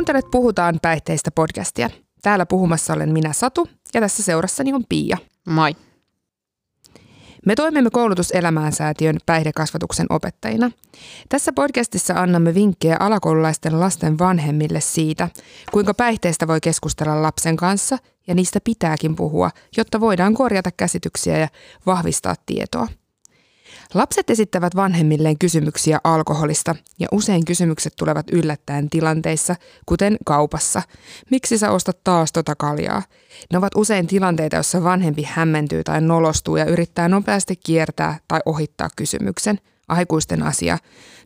Kuuntelet Puhutaan päihteistä podcastia. Täällä puhumassa olen minä Satu ja tässä seurassani on Pia. Moi. Me toimimme koulutuselämään säätiön päihdekasvatuksen opettajina. Tässä podcastissa annamme vinkkejä alakoululaisten lasten vanhemmille siitä, kuinka päihteistä voi keskustella lapsen kanssa ja niistä pitääkin puhua, jotta voidaan korjata käsityksiä ja vahvistaa tietoa. Lapset esittävät vanhemmilleen kysymyksiä alkoholista ja usein kysymykset tulevat yllättäen tilanteissa, kuten kaupassa. Miksi sä ostat taas tota kaljaa? Ne ovat usein tilanteita, joissa vanhempi hämmentyy tai nolostuu ja yrittää nopeasti kiertää tai ohittaa kysymyksen. Aikuisten asia.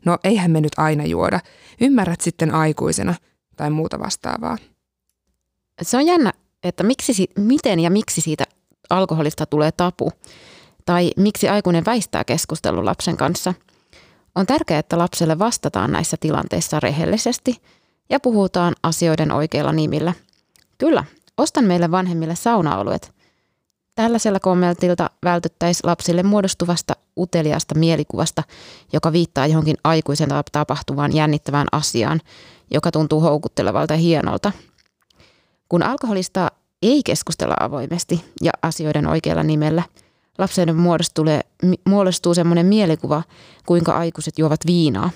No eihän me nyt aina juoda. Ymmärrät sitten aikuisena tai muuta vastaavaa. Se on jännä, että miksi, miten ja miksi siitä alkoholista tulee tapu tai miksi aikuinen väistää keskustelun lapsen kanssa. On tärkeää, että lapselle vastataan näissä tilanteissa rehellisesti ja puhutaan asioiden oikeilla nimillä. Kyllä, ostan meille vanhemmille saunaoluet. Tällaisella kommentilta vältyttäisiin lapsille muodostuvasta uteliaasta mielikuvasta, joka viittaa johonkin aikuisen tapahtuvaan jännittävään asiaan, joka tuntuu houkuttelevalta ja hienolta. Kun alkoholista ei keskustella avoimesti ja asioiden oikealla nimellä – lapsen muodostuu, semmoinen mielikuva, kuinka aikuiset juovat viinaa.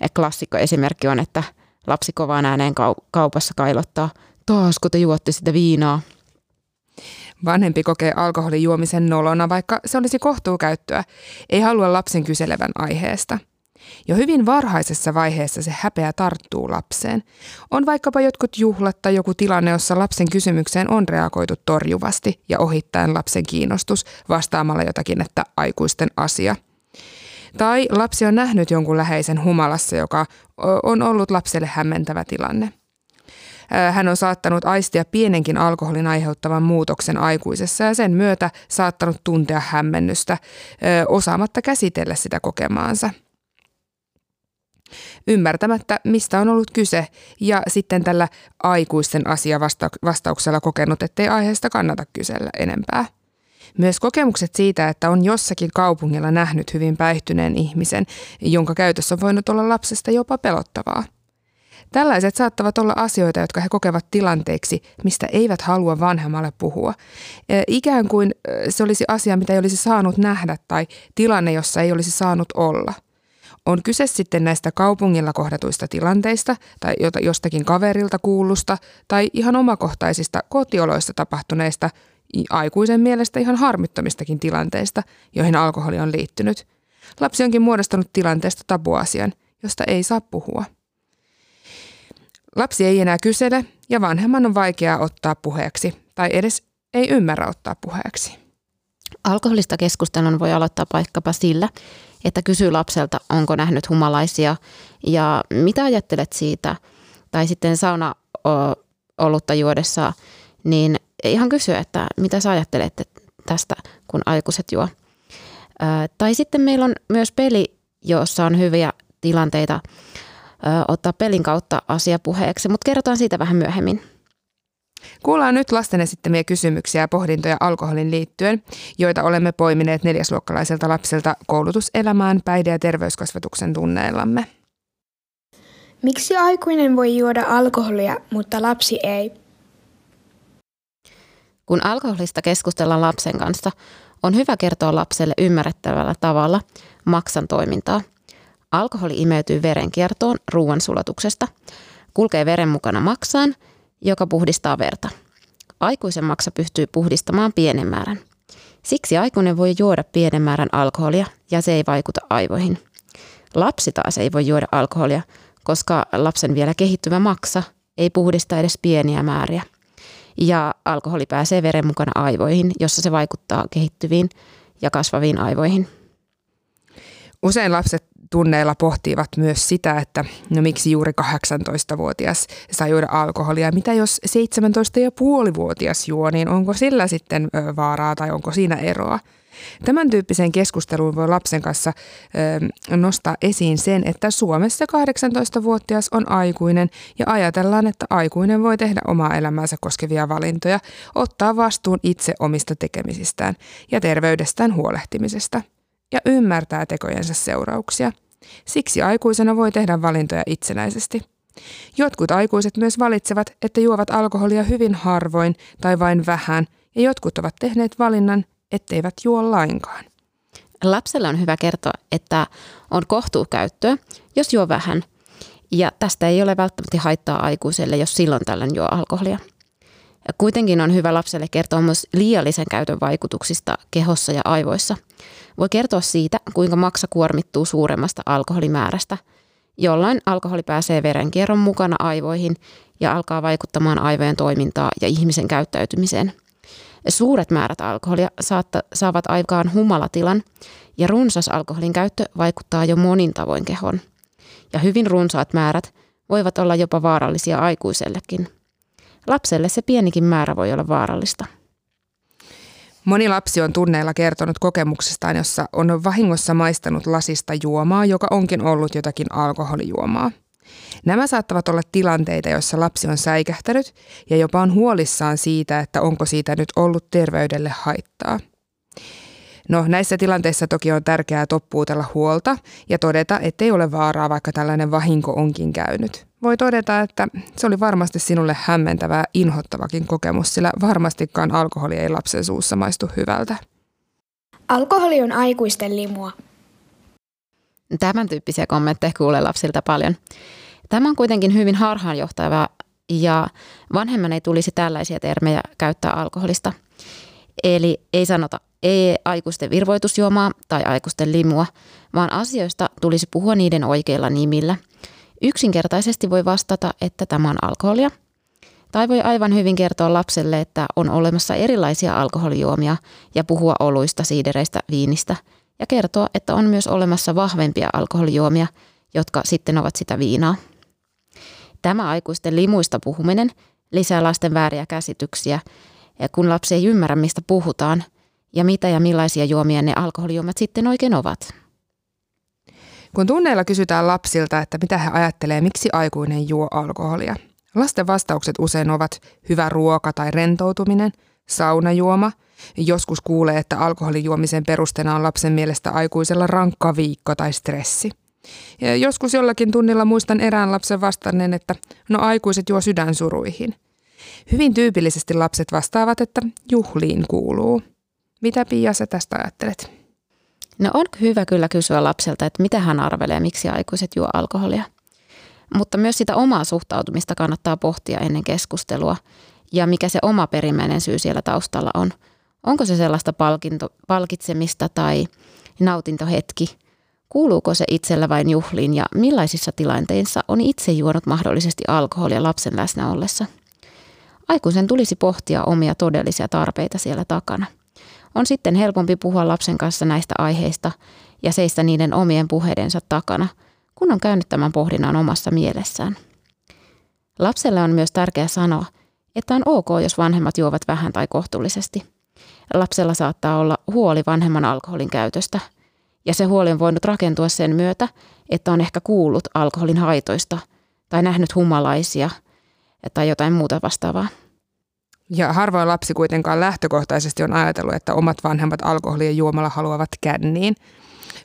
Ja klassikko esimerkki on, että lapsi kovaan ääneen kaupassa kailottaa, taasko te juotte sitä viinaa? Vanhempi kokee alkoholin juomisen nolona, vaikka se olisi kohtuukäyttöä. Ei halua lapsen kyselevän aiheesta – jo hyvin varhaisessa vaiheessa se häpeä tarttuu lapseen. On vaikkapa jotkut juhlat tai joku tilanne, jossa lapsen kysymykseen on reagoitu torjuvasti ja ohittaen lapsen kiinnostus vastaamalla jotakin, että aikuisten asia. Tai lapsi on nähnyt jonkun läheisen humalassa, joka on ollut lapselle hämmentävä tilanne. Hän on saattanut aistia pienenkin alkoholin aiheuttavan muutoksen aikuisessa ja sen myötä saattanut tuntea hämmennystä, osaamatta käsitellä sitä kokemaansa – ymmärtämättä, mistä on ollut kyse, ja sitten tällä aikuisten asiavastauksella kokenut, ettei aiheesta kannata kysellä enempää. Myös kokemukset siitä, että on jossakin kaupungilla nähnyt hyvin päihtyneen ihmisen, jonka käytössä on voinut olla lapsesta jopa pelottavaa. Tällaiset saattavat olla asioita, jotka he kokevat tilanteeksi, mistä eivät halua vanhemmalle puhua. Ikään kuin se olisi asia, mitä ei olisi saanut nähdä tai tilanne, jossa ei olisi saanut olla – on kyse sitten näistä kaupungilla kohdatuista tilanteista tai jostakin kaverilta kuulusta tai ihan omakohtaisista kotioloista tapahtuneista aikuisen mielestä ihan harmittomistakin tilanteista, joihin alkoholi on liittynyt. Lapsi onkin muodostanut tilanteesta tabuasian, josta ei saa puhua. Lapsi ei enää kysele ja vanhemman on vaikeaa ottaa puheeksi tai edes ei ymmärrä ottaa puheeksi. Alkoholista keskustelun voi aloittaa vaikkapa sillä, että kysyy lapselta, onko nähnyt humalaisia ja mitä ajattelet siitä. Tai sitten sauna olutta juodessa, niin ihan kysyä, että mitä sä ajattelet tästä, kun aikuiset juo. Tai sitten meillä on myös peli, jossa on hyviä tilanteita ottaa pelin kautta asia puheeksi, mutta kerrotaan siitä vähän myöhemmin. Kuullaan nyt lasten esittämiä kysymyksiä ja pohdintoja alkoholin liittyen, joita olemme poimineet neljäsluokkalaiselta lapselta koulutuselämään päihde- ja terveyskasvatuksen tunneillamme. Miksi aikuinen voi juoda alkoholia, mutta lapsi ei? Kun alkoholista keskustellaan lapsen kanssa, on hyvä kertoa lapselle ymmärrettävällä tavalla maksan toimintaa. Alkoholi imeytyy verenkiertoon ruoansulatuksesta, kulkee veren mukana maksaan – joka puhdistaa verta. Aikuisen maksa pystyy puhdistamaan pienen määrän. Siksi aikuinen voi juoda pienen määrän alkoholia ja se ei vaikuta aivoihin. Lapsi taas ei voi juoda alkoholia, koska lapsen vielä kehittyvä maksa ei puhdista edes pieniä määriä. Ja alkoholi pääsee veren mukana aivoihin, jossa se vaikuttaa kehittyviin ja kasvaviin aivoihin. Usein lapset tunneilla pohtivat myös sitä, että no miksi juuri 18-vuotias saa juoda alkoholia. Mitä jos 17,5-vuotias juo, niin onko sillä sitten vaaraa tai onko siinä eroa? Tämän tyyppiseen keskusteluun voi lapsen kanssa ö, nostaa esiin sen, että Suomessa 18-vuotias on aikuinen ja ajatellaan, että aikuinen voi tehdä omaa elämäänsä koskevia valintoja, ottaa vastuun itse omista tekemisistään ja terveydestään huolehtimisesta ja ymmärtää tekojensa seurauksia – Siksi aikuisena voi tehdä valintoja itsenäisesti. Jotkut aikuiset myös valitsevat, että juovat alkoholia hyvin harvoin tai vain vähän, ja jotkut ovat tehneet valinnan, etteivät juo lainkaan. Lapselle on hyvä kertoa, että on kohtuukäyttöä, jos juo vähän, ja tästä ei ole välttämättä haittaa aikuiselle, jos silloin tällöin juo alkoholia. Kuitenkin on hyvä lapselle kertoa myös liiallisen käytön vaikutuksista kehossa ja aivoissa. Voi kertoa siitä, kuinka maksa kuormittuu suuremmasta alkoholimäärästä, jolloin alkoholi pääsee verenkierron mukana aivoihin ja alkaa vaikuttamaan aivojen toimintaa ja ihmisen käyttäytymiseen. Suuret määrät alkoholia saatta, saavat aikaan humalatilan ja runsas alkoholin käyttö vaikuttaa jo monin tavoin kehon. Ja hyvin runsaat määrät voivat olla jopa vaarallisia aikuisellekin. Lapselle se pienikin määrä voi olla vaarallista. Moni lapsi on tunneilla kertonut kokemuksestaan, jossa on vahingossa maistanut lasista juomaa, joka onkin ollut jotakin alkoholijuomaa. Nämä saattavat olla tilanteita, joissa lapsi on säikähtänyt ja jopa on huolissaan siitä, että onko siitä nyt ollut terveydelle haittaa – No näissä tilanteissa toki on tärkeää toppuutella huolta ja todeta, ettei ole vaaraa, vaikka tällainen vahinko onkin käynyt. Voi todeta, että se oli varmasti sinulle hämmentävä, inhottavakin kokemus, sillä varmastikaan alkoholi ei lapsen suussa maistu hyvältä. Alkoholi on aikuisten limua. Tämän tyyppisiä kommentteja kuulee lapsilta paljon. Tämä on kuitenkin hyvin harhaanjohtava ja vanhemman ei tulisi tällaisia termejä käyttää alkoholista. Eli ei sanota ei aikuisten virvoitusjuomaa tai aikuisten limua, vaan asioista tulisi puhua niiden oikeilla nimillä. Yksinkertaisesti voi vastata, että tämä on alkoholia. Tai voi aivan hyvin kertoa lapselle, että on olemassa erilaisia alkoholijuomia ja puhua oluista, siidereistä, viinistä. Ja kertoa, että on myös olemassa vahvempia alkoholijuomia, jotka sitten ovat sitä viinaa. Tämä aikuisten limuista puhuminen lisää lasten vääriä käsityksiä, kun lapsi ei ymmärrä, mistä puhutaan – ja mitä ja millaisia juomia ne alkoholijuomat sitten oikein ovat. Kun tunneilla kysytään lapsilta, että mitä he ajattelee, miksi aikuinen juo alkoholia. Lasten vastaukset usein ovat hyvä ruoka tai rentoutuminen, saunajuoma. Joskus kuulee, että alkoholijuomisen perusteena on lapsen mielestä aikuisella rankka viikko tai stressi. Ja joskus jollakin tunnilla muistan erään lapsen vastanneen, että no aikuiset juo sydänsuruihin. Hyvin tyypillisesti lapset vastaavat, että juhliin kuuluu. Mitä Pia sä tästä ajattelet? No on hyvä kyllä kysyä lapselta, että mitä hän arvelee, miksi aikuiset juo alkoholia. Mutta myös sitä omaa suhtautumista kannattaa pohtia ennen keskustelua ja mikä se oma perimmäinen syy siellä taustalla on. Onko se sellaista palkinto, palkitsemista tai nautintohetki? Kuuluuko se itsellä vain juhliin ja millaisissa tilanteissa on itse juonut mahdollisesti alkoholia lapsen läsnä ollessa? Aikuisen tulisi pohtia omia todellisia tarpeita siellä takana – on sitten helpompi puhua lapsen kanssa näistä aiheista ja seistä niiden omien puheidensa takana, kun on käynyt tämän pohdinnan omassa mielessään. Lapselle on myös tärkeää sanoa, että on ok, jos vanhemmat juovat vähän tai kohtuullisesti. Lapsella saattaa olla huoli vanhemman alkoholin käytöstä, ja se huoli on voinut rakentua sen myötä, että on ehkä kuullut alkoholin haitoista tai nähnyt humalaisia tai jotain muuta vastaavaa. Ja harvoin lapsi kuitenkaan lähtökohtaisesti on ajatellut, että omat vanhemmat alkoholien juomalla haluavat känniin.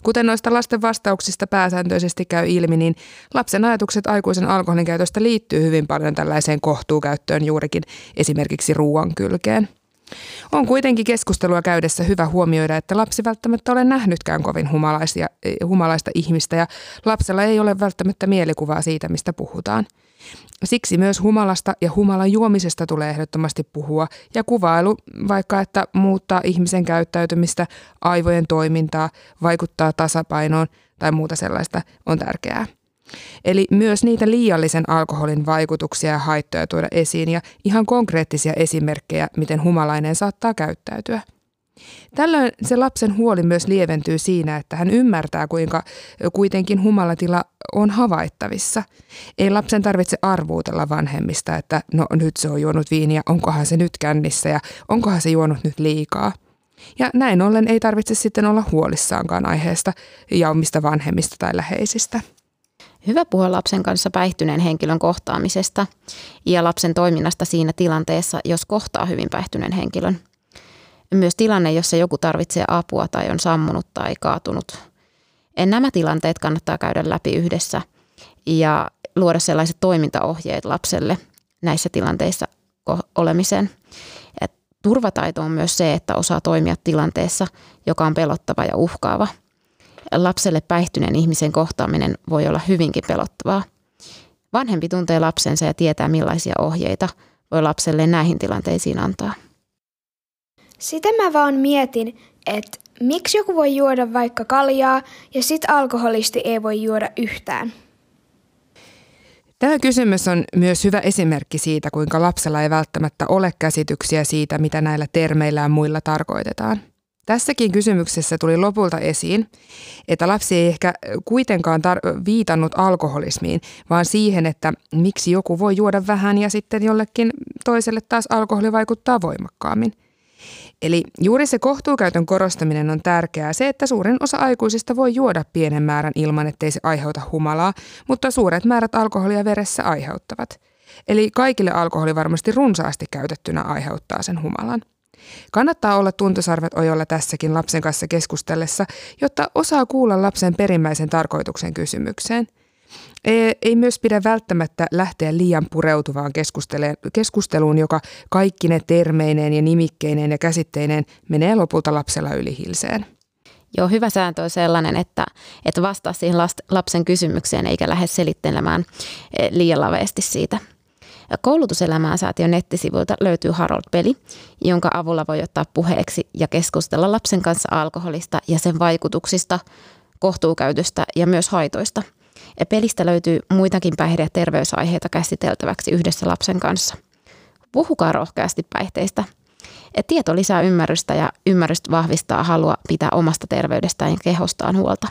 Kuten noista lasten vastauksista pääsääntöisesti käy ilmi, niin lapsen ajatukset aikuisen alkoholin käytöstä liittyy hyvin paljon tällaiseen kohtuukäyttöön juurikin esimerkiksi ruoan kylkeen. On kuitenkin keskustelua käydessä hyvä huomioida, että lapsi välttämättä ole nähnytkään kovin humalaisia, humalaista ihmistä ja lapsella ei ole välttämättä mielikuvaa siitä, mistä puhutaan – Siksi myös humalasta ja humalan juomisesta tulee ehdottomasti puhua ja kuvailu, vaikka että muuttaa ihmisen käyttäytymistä, aivojen toimintaa, vaikuttaa tasapainoon tai muuta sellaista on tärkeää. Eli myös niitä liiallisen alkoholin vaikutuksia ja haittoja tuoda esiin ja ihan konkreettisia esimerkkejä, miten humalainen saattaa käyttäytyä. Tällöin se lapsen huoli myös lieventyy siinä, että hän ymmärtää, kuinka kuitenkin humalatila on havaittavissa. Ei lapsen tarvitse arvuutella vanhemmista, että no nyt se on juonut viiniä, onkohan se nyt kännissä ja onkohan se juonut nyt liikaa. Ja näin ollen ei tarvitse sitten olla huolissaankaan aiheesta ja omista vanhemmista tai läheisistä. Hyvä puhua lapsen kanssa päihtyneen henkilön kohtaamisesta ja lapsen toiminnasta siinä tilanteessa, jos kohtaa hyvin päihtyneen henkilön myös tilanne, jossa joku tarvitsee apua tai on sammunut tai kaatunut. En nämä tilanteet kannattaa käydä läpi yhdessä. Ja luoda sellaiset toimintaohjeet lapselle näissä tilanteissa olemiseen. Et turvataito on myös se, että osaa toimia tilanteessa, joka on pelottava ja uhkaava. Lapselle päihtyneen ihmisen kohtaaminen voi olla hyvinkin pelottavaa. Vanhempi tuntee lapsensa ja tietää millaisia ohjeita voi lapselle näihin tilanteisiin antaa. Sitä mä vaan mietin, että miksi joku voi juoda vaikka kaljaa ja sit alkoholisti ei voi juoda yhtään. Tämä kysymys on myös hyvä esimerkki siitä, kuinka lapsella ei välttämättä ole käsityksiä siitä, mitä näillä termeillä ja muilla tarkoitetaan. Tässäkin kysymyksessä tuli lopulta esiin, että lapsi ei ehkä kuitenkaan tar- viitannut alkoholismiin, vaan siihen, että miksi joku voi juoda vähän ja sitten jollekin toiselle taas alkoholi vaikuttaa voimakkaammin – Eli juuri se kohtuukäytön korostaminen on tärkeää. Se, että suurin osa aikuisista voi juoda pienen määrän ilman, ettei se aiheuta humalaa, mutta suuret määrät alkoholia veressä aiheuttavat. Eli kaikille alkoholi varmasti runsaasti käytettynä aiheuttaa sen humalan. Kannattaa olla tuntosarvet ojolla tässäkin lapsen kanssa keskustellessa, jotta osaa kuulla lapsen perimmäisen tarkoituksen kysymykseen – ei myös pidä välttämättä lähteä liian pureutuvaan keskusteluun, joka kaikki ne termeineen ja nimikkeineen ja käsitteineen menee lopulta lapsella yli hilseen. Joo, hyvä sääntö on sellainen, että, että vastaa siihen lapsen kysymykseen eikä lähde selittelemään eh, liian laveasti siitä. Koulutuselämään säätiön nettisivuilta löytyy Harold-peli, jonka avulla voi ottaa puheeksi ja keskustella lapsen kanssa alkoholista ja sen vaikutuksista, kohtuukäytöstä ja myös haitoista – ja pelistä löytyy muitakin päihde- ja terveysaiheita käsiteltäväksi yhdessä lapsen kanssa. Puhukaa rohkeasti päihteistä. Et tieto lisää ymmärrystä ja ymmärrystä vahvistaa halua pitää omasta terveydestään ja kehostaan huolta.